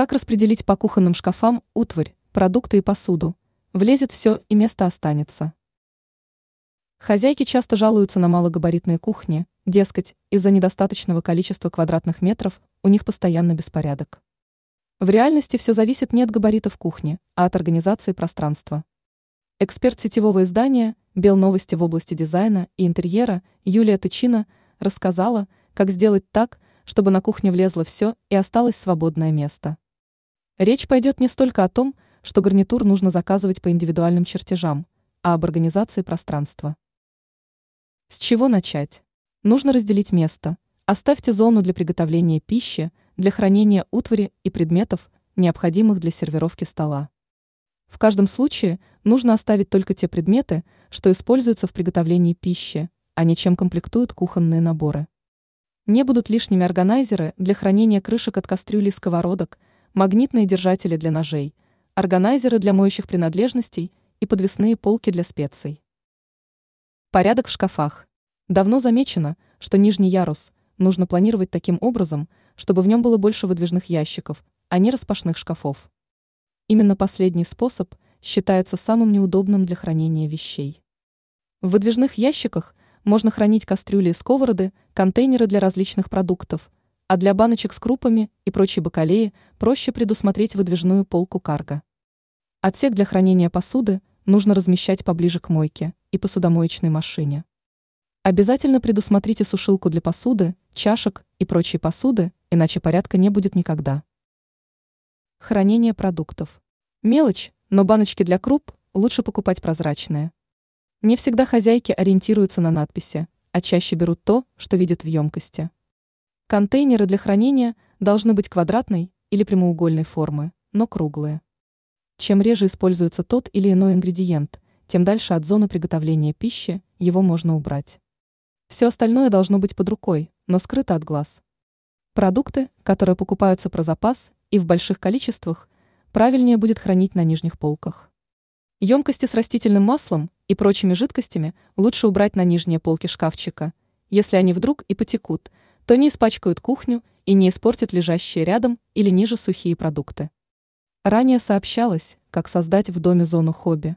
Как распределить по кухонным шкафам утварь, продукты и посуду? Влезет все и место останется. Хозяйки часто жалуются на малогабаритные кухни, дескать, из-за недостаточного количества квадратных метров у них постоянно беспорядок. В реальности все зависит не от габаритов кухни, а от организации пространства. Эксперт сетевого издания «Белновости» в области дизайна и интерьера Юлия Тычина рассказала, как сделать так, чтобы на кухне влезло все и осталось свободное место. Речь пойдет не столько о том, что гарнитур нужно заказывать по индивидуальным чертежам, а об организации пространства. С чего начать? Нужно разделить место. Оставьте зону для приготовления пищи, для хранения утвари и предметов, необходимых для сервировки стола. В каждом случае нужно оставить только те предметы, что используются в приготовлении пищи, а не чем комплектуют кухонные наборы. Не будут лишними органайзеры для хранения крышек от кастрюли и сковородок, магнитные держатели для ножей, органайзеры для моющих принадлежностей и подвесные полки для специй. Порядок в шкафах. Давно замечено, что нижний ярус нужно планировать таким образом, чтобы в нем было больше выдвижных ящиков, а не распашных шкафов. Именно последний способ считается самым неудобным для хранения вещей. В выдвижных ящиках можно хранить кастрюли и сковороды, контейнеры для различных продуктов, а для баночек с крупами и прочей бакалеи проще предусмотреть выдвижную полку карго. Отсек для хранения посуды нужно размещать поближе к мойке и посудомоечной машине. Обязательно предусмотрите сушилку для посуды, чашек и прочей посуды, иначе порядка не будет никогда. Хранение продуктов. Мелочь, но баночки для круп лучше покупать прозрачные. Не всегда хозяйки ориентируются на надписи, а чаще берут то, что видят в емкости. Контейнеры для хранения должны быть квадратной или прямоугольной формы, но круглые. Чем реже используется тот или иной ингредиент, тем дальше от зоны приготовления пищи его можно убрать. Все остальное должно быть под рукой, но скрыто от глаз. Продукты, которые покупаются про запас и в больших количествах, правильнее будет хранить на нижних полках. Емкости с растительным маслом и прочими жидкостями лучше убрать на нижние полки шкафчика. Если они вдруг и потекут, то не испачкают кухню и не испортят лежащие рядом или ниже сухие продукты. Ранее сообщалось, как создать в доме зону хобби.